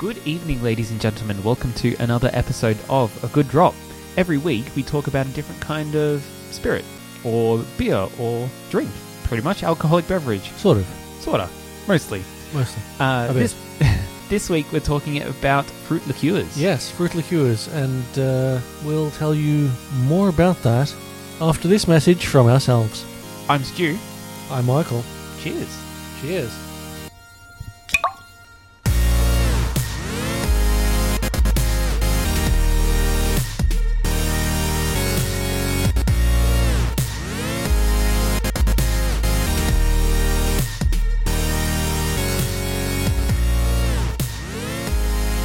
Good evening, ladies and gentlemen. Welcome to another episode of A Good Drop. Every week, we talk about a different kind of spirit, or beer, or drink. Pretty much alcoholic beverage. Sort of, Sorta. Mostly. mostly. Uh, this, this week, we're talking about fruit liqueurs. Yes, fruit liqueurs, and uh, we'll tell you more about that after this message from ourselves. I'm Stu. I'm Michael. Cheers. Cheers.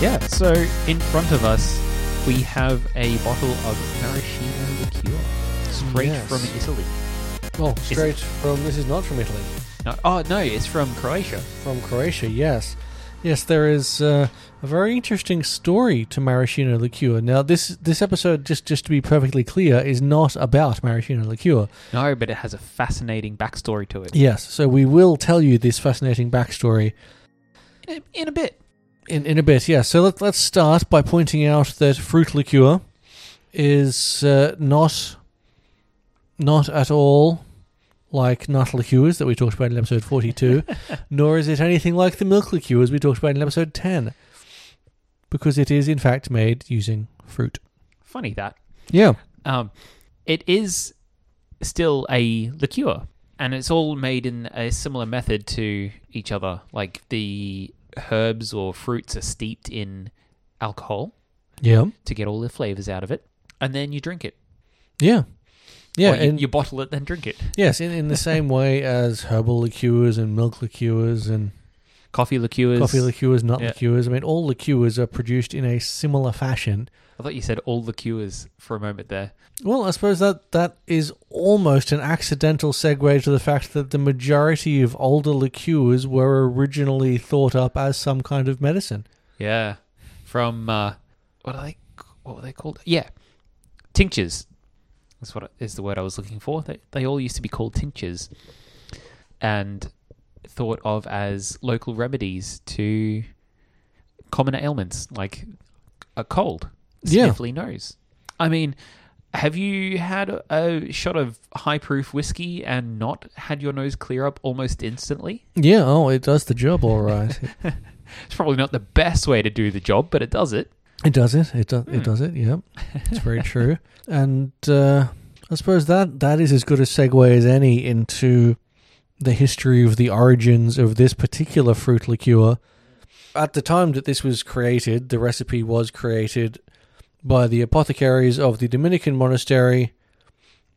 Yeah, so in front of us, we have a bottle of maraschino liqueur, straight Yes. from Italy. Well, straight from. This is not from Italy. No, oh, no, it's from Croatia. From Croatia, yes. Yes, there is uh, a very interesting story to maraschino liqueur. Now, this this episode, just just to be perfectly clear, is not about maraschino liqueur. No, but it has a fascinating backstory to it. Yes, so we will tell you this fascinating backstory In a, in a bit. In, in a bit. Yeah, so let, let's start by pointing out that fruit liqueur is uh, not not at all like nut liqueurs that we talked about in episode 42, nor is it anything like the milk liqueurs we talked about in episode 10, because it is in fact made using fruit. Funny that. Yeah. Um, it is still a liqueur, and it's all made in a similar method to each other. Like the herbs or fruits are steeped in alcohol Yeah. to get all the flavors out of it, and then you drink it. Yeah. Yeah, Or you, and you bottle it, then drink it. yes, in, in the same way as herbal liqueurs and milk liqueurs and Coffee liqueurs. coffee liqueurs, nut Yeah. liqueurs. I mean, all liqueurs are produced in a similar fashion. I thought you said all liqueurs for a moment there. Well, I suppose that that is almost an accidental segue to the fact that the majority of older liqueurs were originally thought up as some kind of medicine. Yeah, from uh, what are they? What were they called? Yeah, tinctures. That's what is the word I was looking for. They they all used to be called tinctures, and thought of as local remedies to common ailments like a cold, Yeah. sniffly nose. I mean, have you had a, shot of high proof whiskey and not had your nose clear up almost instantly? Yeah, oh, it does the job all right. It's probably not the best way to do the job, but it does it. it does it. It does. Hmm. It does it. Yeah, it's very true. And uh, I suppose that that is as good a segue as any into the history of the origins of this particular fruit liqueur. At the time that this was created, the recipe was created by the apothecaries of the Dominican monastery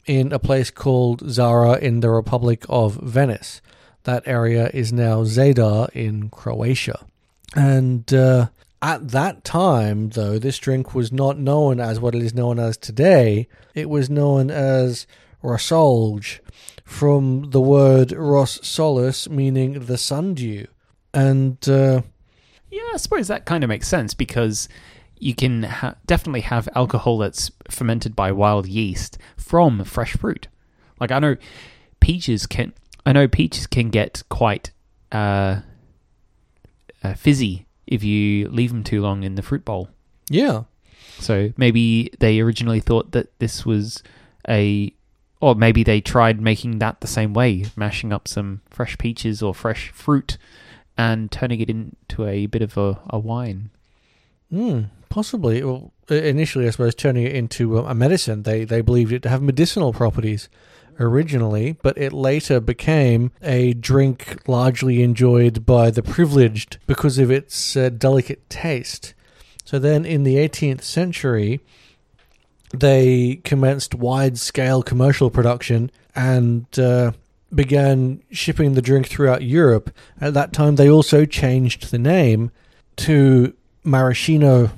in a place called Zara in the Republic of Venice. That area is now Zadar in Croatia. And uh, at that time, though, this drink was not known as what it is known as today. It was known as Rosolge, from the word Ros Solis, meaning the sundew. And uh, Yeah, I suppose that kind of makes sense because you can ha- definitely have alcohol that's fermented by wild yeast from fresh fruit. Like I know peaches can, I know peaches can get quite uh, uh, fizzy if you leave them too long in the fruit bowl. yeah, So maybe they originally thought that this was a, or maybe they tried making that the same way, mashing up some fresh peaches or fresh fruit and turning it into a bit of a, a wine. mm, possibly. Well, initially, I suppose, turning it into a medicine, they, they believed it to have medicinal properties originally, but it later became a drink largely enjoyed by the privileged because of its uh, delicate taste. So then in the 18th century, they commenced wide scale commercial production and uh, began shipping the drink throughout Europe. At that time, they also changed the name to maraschino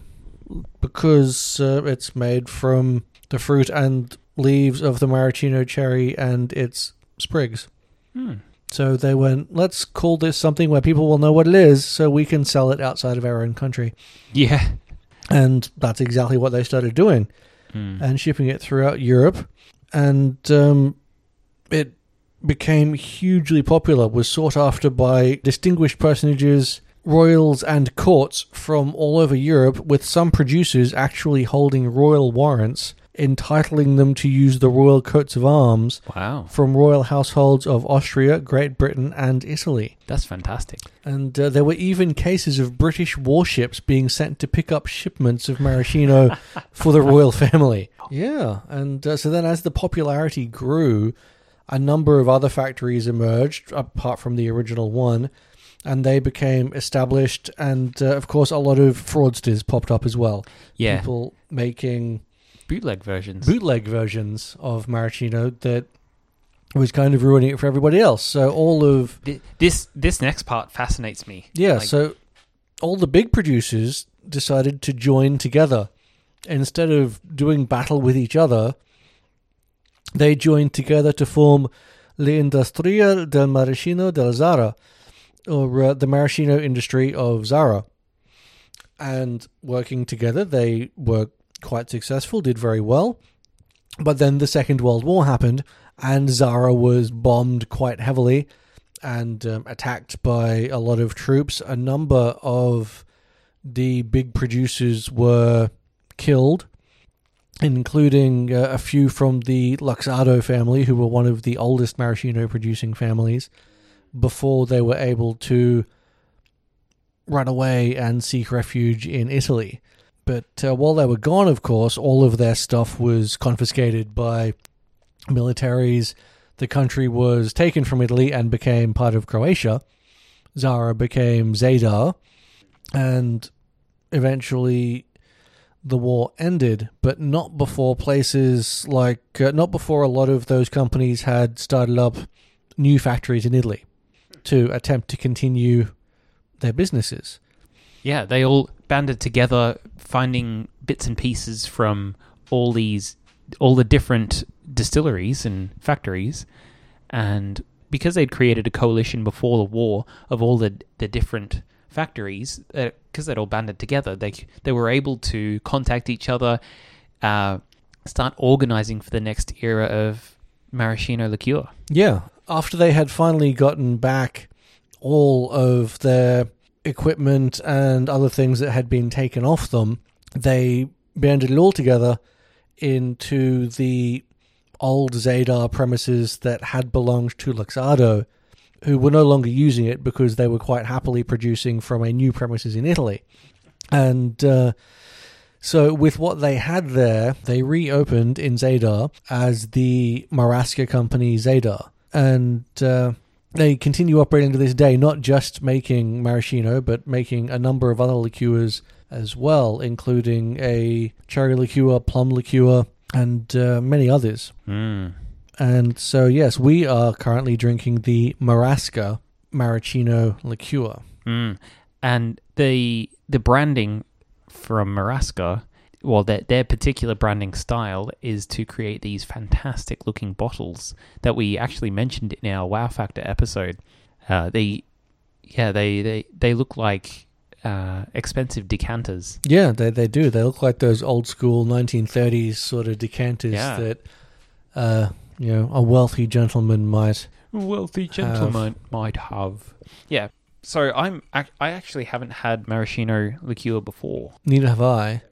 because uh, it's made from the fruit and leaves of the maraschino cherry and its sprigs. Hmm. So they went, let's call this something where people will know what it is so we can sell it outside of our own country. Yeah. And that's exactly what they started doing Hmm. and shipping it throughout Europe. And um, it became hugely popular, was sought after by distinguished personages royals and courts from all over Europe, with some producers actually holding royal warrants entitling them to use the royal coats of arms Wow, from royal households of Austria, Great Britain, and Italy. that's fantastic. And uh, there were even cases of British warships being sent to pick up shipments of maraschino for the royal family. Yeah, and uh, so then as the popularity grew, a number of other factories emerged apart from the original one, and they became established. And uh, of course, a lot of fraudsters popped up as well. Yeah, People making bootleg versions. bootleg versions of maraschino that was kind of ruining it for everybody else. So all of Th- this this next part fascinates me. Yeah, Like- so all the big producers decided to join together. Instead of doing battle with each other, they joined together to form L'Industria del Maraschino del Zara, or uh, the maraschino industry of Zara. And working together, they were quite successful, did very well. But then the Second World War happened, and Zara was bombed quite heavily and um, attacked by a lot of troops. A number of the big producers were killed, including uh, a few from the Luxardo family, who were one of the oldest maraschino producing families, before they were able to run away and seek refuge in Italy. But uh, while they were gone, of course, all of their stuff was confiscated by militaries. The country was taken from Italy and became part of Croatia. Zara became Zadar, and eventually the war ended, but not before places like, uh, not before a lot of those companies had started up new factories in Italy to attempt to continue their businesses. Yeah, they all banded together, finding bits and pieces from all these, all the different distilleries and factories, and because they'd created a coalition before the war of all the the different factories, because they'd all banded together, they they were able to contact each other, uh, start organizing for the next era of maraschino liqueur. Yeah. After they had finally gotten back all of their equipment and other things that had been taken off them, they banded it all together into the old Zadar premises that had belonged to Luxardo, who were no longer using it because they were quite happily producing from a new premises in Italy. And uh, so, with what they had there, they reopened in Zadar as the Marasca company Zadar. And uh, they continue operating to this day, not just making maraschino, but making a number of other liqueurs as well, including a cherry liqueur, plum liqueur, and uh, many others. Mm. And so, yes, we are currently drinking the Marasca maraschino liqueur. Mm. And the the branding from Marasca, well, their their particular branding style is to create these fantastic looking bottles that we actually mentioned in our Wow Factor episode. Uh, they, yeah, they they they look like uh, expensive decanters. Yeah, they they do. They look like those old school 1930s sort of decanters Yeah. that uh, you know a wealthy gentleman might. wealthy gentleman might have. Yeah. So I'm I actually haven't had maraschino liqueur before. Neither have I.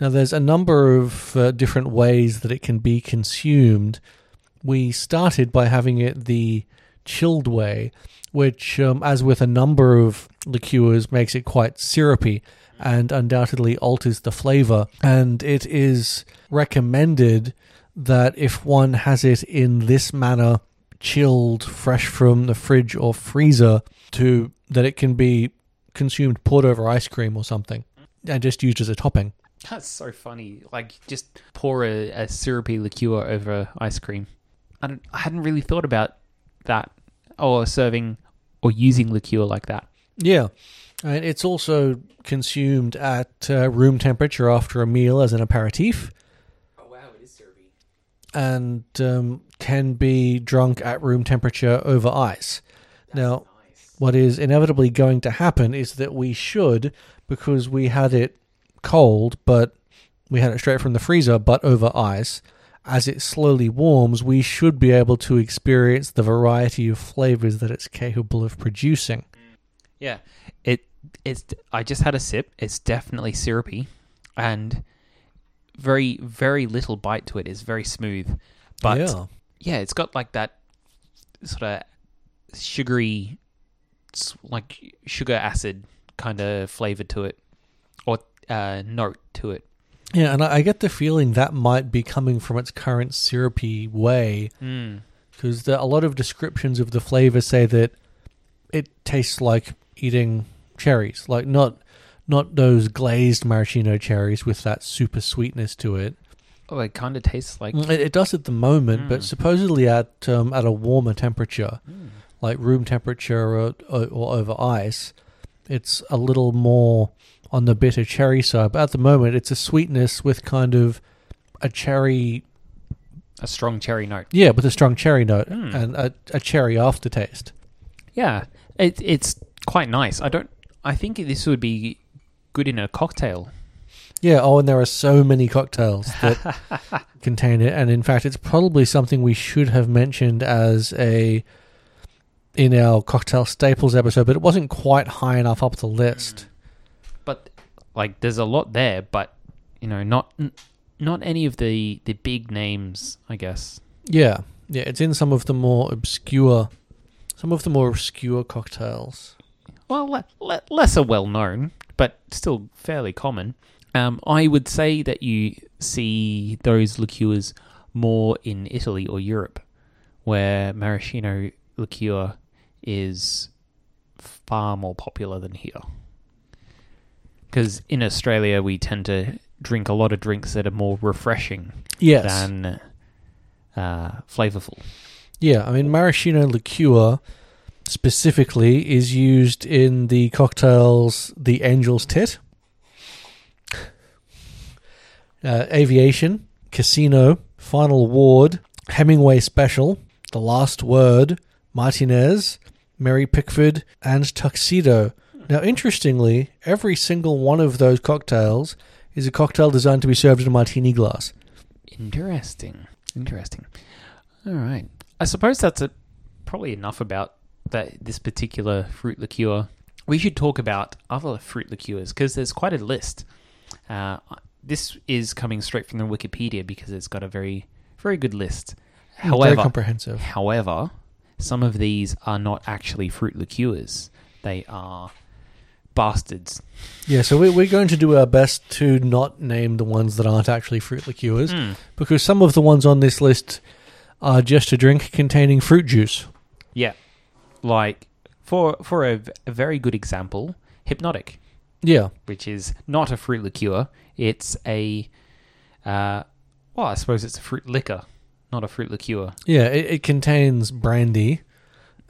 Now, there's a number of uh, different ways that it can be consumed. We started by having it the chilled way, which, um, as with a number of liqueurs, makes it quite syrupy and undoubtedly alters the flavor. And it is recommended that if one has it in this manner, chilled, fresh from the fridge or freezer, to that it can be consumed poured over ice cream or something and just used as a topping. That's so funny. Like just pour a, a syrupy liqueur over ice cream. I, don't, I hadn't really thought about that or serving or using liqueur like that. Yeah. And it's also consumed at uh, room temperature after a meal as an aperitif Oh wow, it is syrupy. and um, can be drunk at room temperature over ice. Now, what is inevitably going to happen is that we should, because we had it cold, but we had it straight from the freezer, but over ice, as it slowly warms, we should be able to experience the variety of flavors that it's capable of producing. Yeah, it it's I just had a sip. It's definitely syrupy, and very very little bite to it. It's very smooth, but yeah. yeah, it's got like that sort of sugary, like sugar acid kind of flavor to it, uh, note to it. Yeah, and I, get the feeling that might be coming from its current syrupy way Mm. because a lot of descriptions of the flavor say that it tastes like eating cherries, like not not those glazed maraschino cherries with that super sweetness to it. Oh, it kind of tastes like. It, it does at the moment, but Mm. supposedly at um, at a warmer temperature, Mm. like room temperature or, or, or over ice, it's a little more on the bitter cherry side. But at the moment, it's a sweetness with kind of a cherry, a strong cherry note. yeah, with a strong cherry note Mm. and a, a cherry aftertaste. Yeah, it, it's quite nice. I don't. I think this would be good in a cocktail. Yeah. Oh, and there are so many cocktails that contain it, and in fact, it's probably something we should have mentioned as a in our cocktail staples episode, but it wasn't quite high enough up the list. But like, there's a lot there, but you know, not n- not any of the the big names. I guess. Yeah, yeah, it's in some of the more obscure, some of the more obscure cocktails. Well, le- le- lesser well known, but still fairly common. Um, I would say that you see those liqueurs more in Italy or Europe, where maraschino liqueur is far more popular than here. Because in Australia, we tend to drink a lot of drinks that are more refreshing Yes, than uh, flavorful. yeah. I mean, maraschino liqueur specifically is used in the cocktails "The Angel's Tit," uh, "Aviation," "Casino," "Final Ward," Hemingway Special, "The Last Word," Martinez, Mary Pickford, and Tuxedo. Now, interestingly, every single one of those cocktails is a cocktail designed to be served in a martini glass. Interesting. Interesting. All right. I suppose that's a, probably enough about that this particular fruit liqueur. We should talk about other fruit liqueurs because there's quite a list. Uh, this is coming straight from the Wikipedia because it's got a very, very good list. Very However, comprehensive. however, some of these are not actually fruit liqueurs. They are bastards. Yeah, so we- we're going to do our best to not name the ones that aren't actually fruit liqueurs Mm. because some of the ones on this list are just a drink containing fruit juice. Yeah, like for for a, v- a very good example, Hpnotiq. Yeah, which is not a fruit liqueur. It's a, uh, well, I suppose it's a fruit liquor, not a fruit liqueur. yeah, it, it contains brandy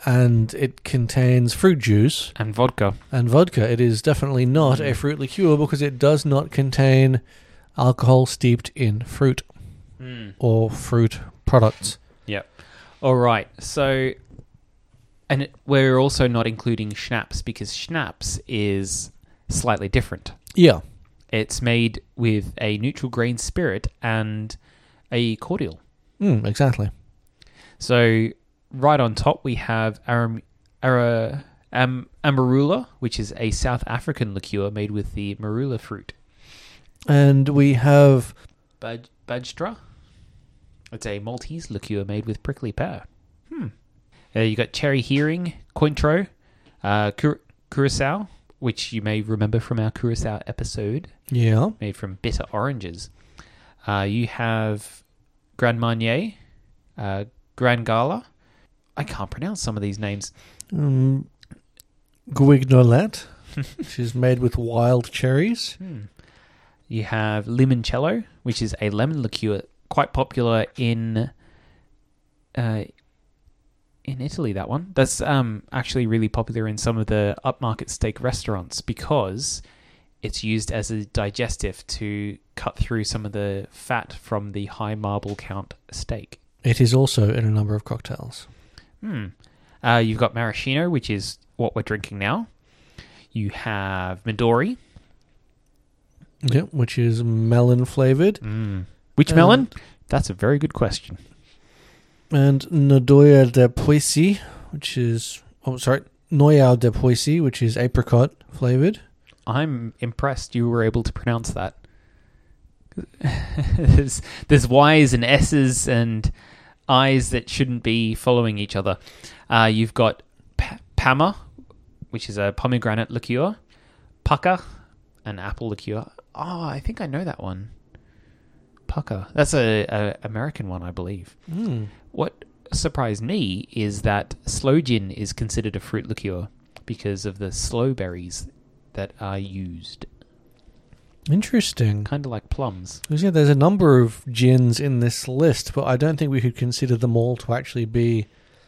and it contains fruit juice And vodka. and vodka. It is definitely not a fruit liqueur because it does not contain alcohol steeped in fruit or fruit products. Yep. All right. So, and it, we're also not including schnapps because schnapps is slightly different. Yeah, It's made with a neutral grain spirit and a cordial. mm, exactly. So right on top we have Aram, Ara, Am, Amarula, which is a South African liqueur made with the marula fruit. And we have Baj, Bajstra. It's a Maltese liqueur made with prickly pear. Hmm. Uh, you got Cherry Heering, Cointreau, uh, Cur- Curacao, which you may remember from our Curacao episode, yeah, made from bitter oranges. Uh, you have Grand Marnier, uh, Grand Gala. I can't pronounce some of these names. um, Guignolet, which is made with wild cherries. Hmm. You have limoncello, which is a lemon liqueur, quite popular in uh, in Italy. That one that's um, actually really popular in some of the upmarket steak restaurants because it's used as a digestive to cut through some of the fat from the high marble count steak. It is also in a number of cocktails. Hmm. Uh, you've got maraschino, which is what we're drinking now. You have Midori. Yep, which is melon flavored. Mm. Which Um, melon? That's a very good question. And Nodoya de Poissy, which is, oh, sorry, Noyau de Poissy, which is apricot flavored. I'm impressed you were able to pronounce that. there's, there's Y's and S's and I's that shouldn't be following each other. Uh, you've got P- Pama, which is a pomegranate liqueur, Pucker, an apple liqueur. Oh, I think I know that one. Pucker. That's a, a American one, I believe. Mm. What surprised me is that sloe gin is considered a fruit liqueur because of the sloe berries that are used, Interesting. kind of like plums. Yeah, there's a number of gins in this list, but I don't think we could consider them all to actually be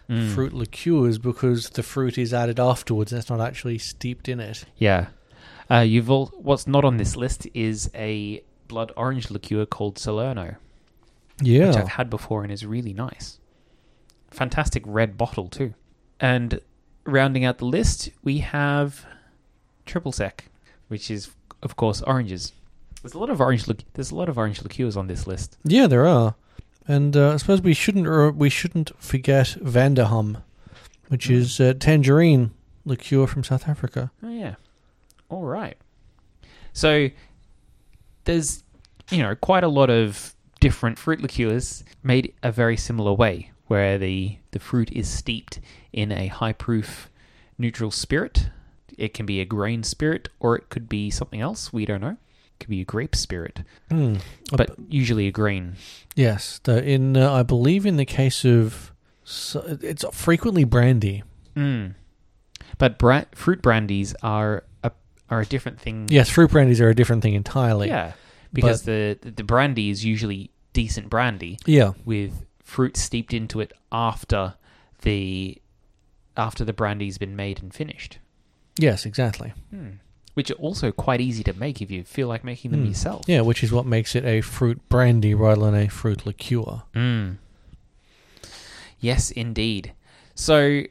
Mm. fruit liqueurs because the fruit is added afterwards and it's not actually steeped in it. Yeah. Uh, you've all, what's not on this list is a blood orange liqueur called Solerno, Yeah. which I've had before and is really nice. Fantastic red bottle too. And rounding out the list, we have triple sec, which is of course oranges. There's a lot of orange. Lic- there's a lot of orange liqueurs on this list. Yeah, there are. And uh, I suppose we shouldn't or we shouldn't forget Van der Hum, which Mm. is uh, tangerine liqueur from South Africa. Oh yeah. All right. So there's you know quite a lot of different fruit liqueurs made a very similar way, where the the fruit is steeped in a high proof neutral spirit. It can be a grain spirit or it could be something else. We don't know. It could be a grape spirit, Mm. but usually a grain. Yes, the, in uh, I believe in the case of so, it's frequently brandy. Mm. But bra- fruit brandies are a are a different thing. Yes, fruit brandies are a different thing entirely. Yeah, because the the brandy is usually decent brandy Yeah. with fruit steeped into it after the after the brandy's been made and finished. Yes, exactly. Hmm. Which are also quite easy to make if you feel like making them Hmm. yourself. Yeah, which is what makes it a fruit brandy rather than a fruit liqueur. Mm. Yes, indeed. So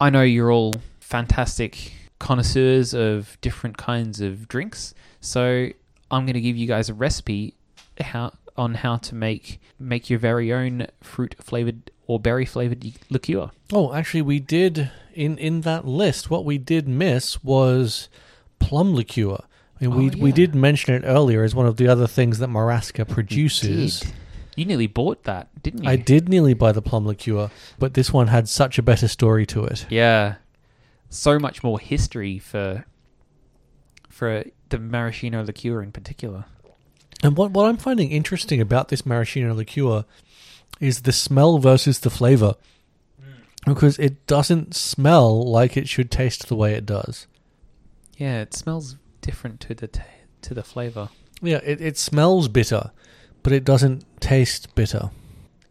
I know you're all fantastic connoisseurs of different kinds of drinks. So I'm going to give you guys a recipe how on how to make make your very own fruit flavored or berry flavored liqueur. Oh, actually, we did in in that list. What we did miss was plum liqueur. I mean, oh, we Oh, we yeah. did mention it earlier as one of the other things that Marasca produces. You nearly bought that, didn't you? I did nearly buy the plum liqueur, but this one had such a better story to it. Yeah. So much more history for for the maraschino liqueur in particular. And what what I'm finding interesting about this maraschino liqueur is the smell versus the flavor, because it doesn't smell like it should taste the way it does. Yeah, it smells different to the t- to the flavor. Yeah, it, it smells bitter, but it doesn't taste bitter.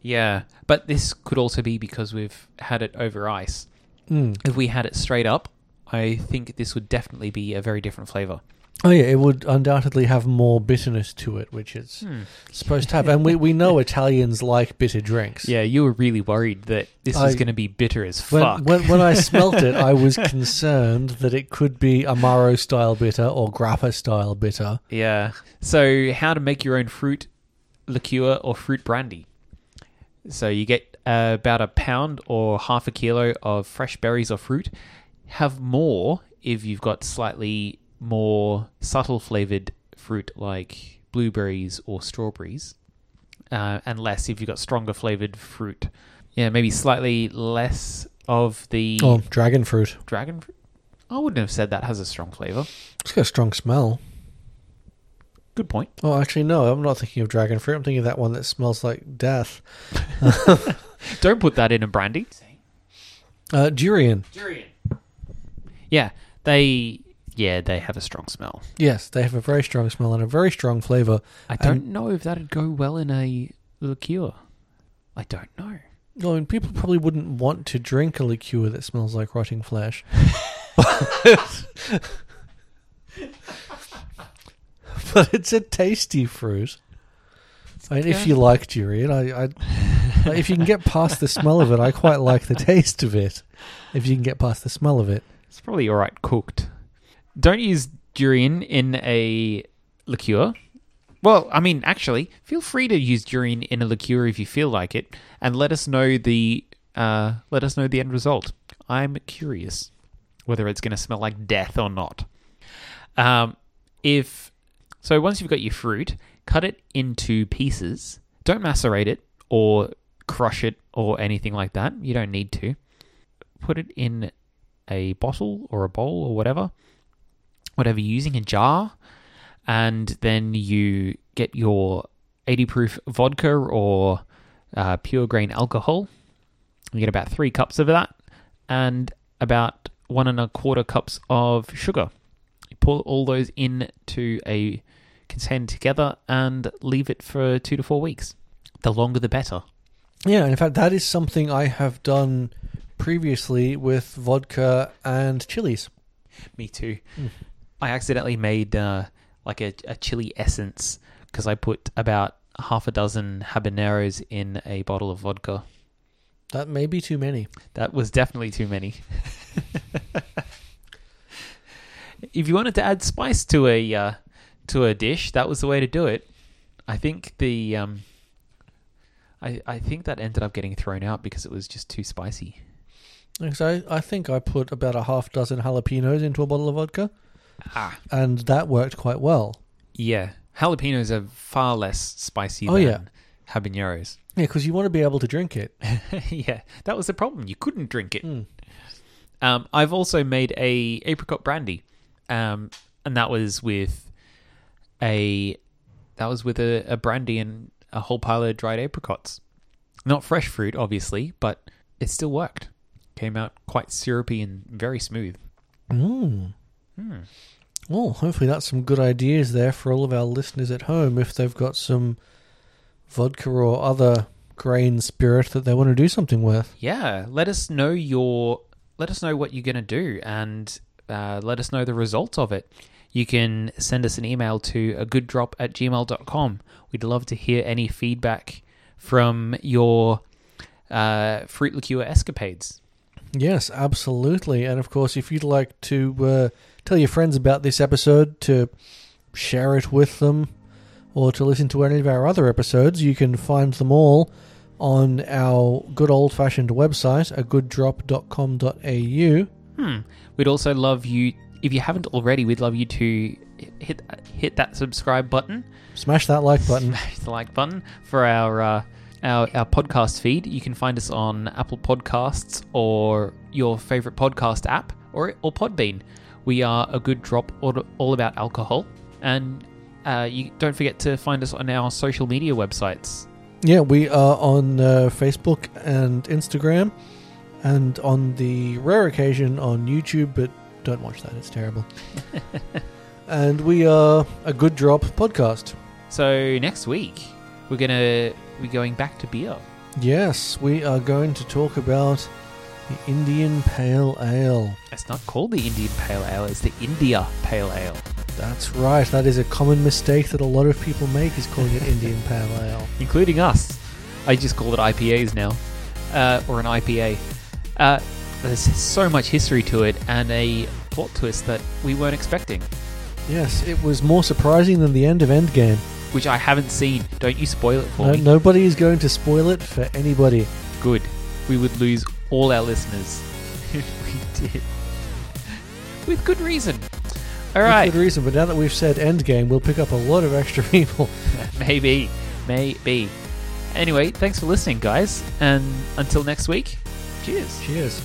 Yeah, but this could also be because we've had it over ice. Mm. If we had it straight up, I think this would definitely be a very different flavor. Oh yeah, it would undoubtedly have more bitterness to it, which it's supposed to have. And we, we know Italians like bitter drinks. Yeah, you were really worried that this was going to be bitter as When, fuck. when, when I smelt it, I was concerned that it could be Amaro style bitter or Grappa style bitter. Yeah. So, how to make your own fruit liqueur or fruit brandy? So, you get uh, about a pound or half a kilo of fresh berries or fruit. Have more if you've got slightly more subtle flavored fruit like blueberries or strawberries, uh, and less if you've got stronger flavored fruit. Yeah, maybe slightly less of the Oh, dragon fruit. dragon fruit. I wouldn't have said that has a strong flavor. It's got a strong smell. Good point. Oh, actually, no, I'm not thinking of dragon fruit. I'm thinking of that one that smells like death. Don't put that in a brandy. Uh, durian. Durian. Yeah, they yeah they have a strong smell. Yes, they have a very strong smell and a very strong flavor. I don't know if that'd go well in a liqueur. I don't know. No, and people probably wouldn't want to drink a liqueur that smells like rotting flesh. but it's a tasty fruit. I mean, if you like durian, I, I if you can get past the smell of it, I quite like the taste of it. If you can get past the smell of it, It's probably all right cooked. Don't use durian in a liqueur. Well, I mean, actually, feel free to use durian in a liqueur if you feel like it, and let us know the uh, let us know the end result. I'm curious whether it's going to smell like death or not. Um, if so, once you've got your fruit, cut it into pieces. Don't macerate it or crush it or anything like that. You don't need to. Put it in a bottle or a bowl or whatever, whatever you're using, a jar, and then you get your 80 proof vodka or uh, pure grain alcohol. You get about three cups of that and about one and a quarter cups of sugar. You pour all those into a container together and leave it for two to four weeks. The longer, the better. Yeah, in fact, that is something I have done previously with vodka and chilies. Me too. Mm. I accidentally made uh, like a, a chili essence because I put about half a dozen habaneros in a bottle of vodka. That may be too many. That was definitely too many. if you wanted to add spice to a uh, to a dish, that was the way to do it. I think the um, I I think that ended up getting thrown out because it was just too spicy. I, I think I put about a half dozen jalapenos into a bottle of vodka, Ah, and that worked quite well. yeah. Jalapenos are far less spicy Oh, than yeah. habaneros. Yeah, because you want to be able to drink it. yeah, that was the problem. You couldn't drink it. Mm. Um, I've also made a apricot brandy, um, and that was with a that was with a, a brandy and a whole pile of dried apricots. Not fresh fruit, obviously, but it still worked. Came out quite syrupy and very smooth. Mm. Hmm. Well, hopefully that's some good ideas there for all of our listeners at home if they've got some vodka or other grain spirit that they want to do something with. Yeah, let us know your let us know what you're gonna do and uh, let us know the results of it. You can send us an email to a good drop at gmail.com. We'd love to hear any feedback from your uh, fruit liqueur escapades. Yes, absolutely. And of course, if you'd like to uh, tell your friends about this episode, to share it with them, or to listen to any of our other episodes, you can find them all on our good old fashioned website, a agooddrop.com.au. Hmm. We'd also love you if you haven't already. We'd love you to hit hit that subscribe button Smash that like button. smash the like button for our uh, our our podcast feed. You can find us on Apple Podcasts or your favorite podcast app or or Podbean. We are a good drop all, all about alcohol, and uh, you don't forget to find us on our social media websites. Yeah, we are on uh, Facebook and Instagram, and on the rare occasion on YouTube, but don't watch that, it's terrible. and we are a good drop podcast. So next week we're gonna be going back to beer. Yes, we are going to talk about the Indian Pale Ale. It's not called the Indian Pale Ale; it's the India Pale Ale. That's right, that is a common mistake that a lot of people make is calling it Indian Pale Ale. including us. I just call it IPAs now, uh, or an IPA. Uh, there's so much history to it and a plot twist that we weren't expecting, Yes, it was more surprising than the end of Endgame. which I haven't seen. Don't you spoil it for No, me. nobody is going to spoil it for anybody. Good. We would lose all our listeners if we did. With good reason. All right. good reason, but now that we've said Endgame, we'll pick up a lot of extra people. Maybe. Maybe. Anyway, thanks for listening, guys. And until next week, cheers. Cheers.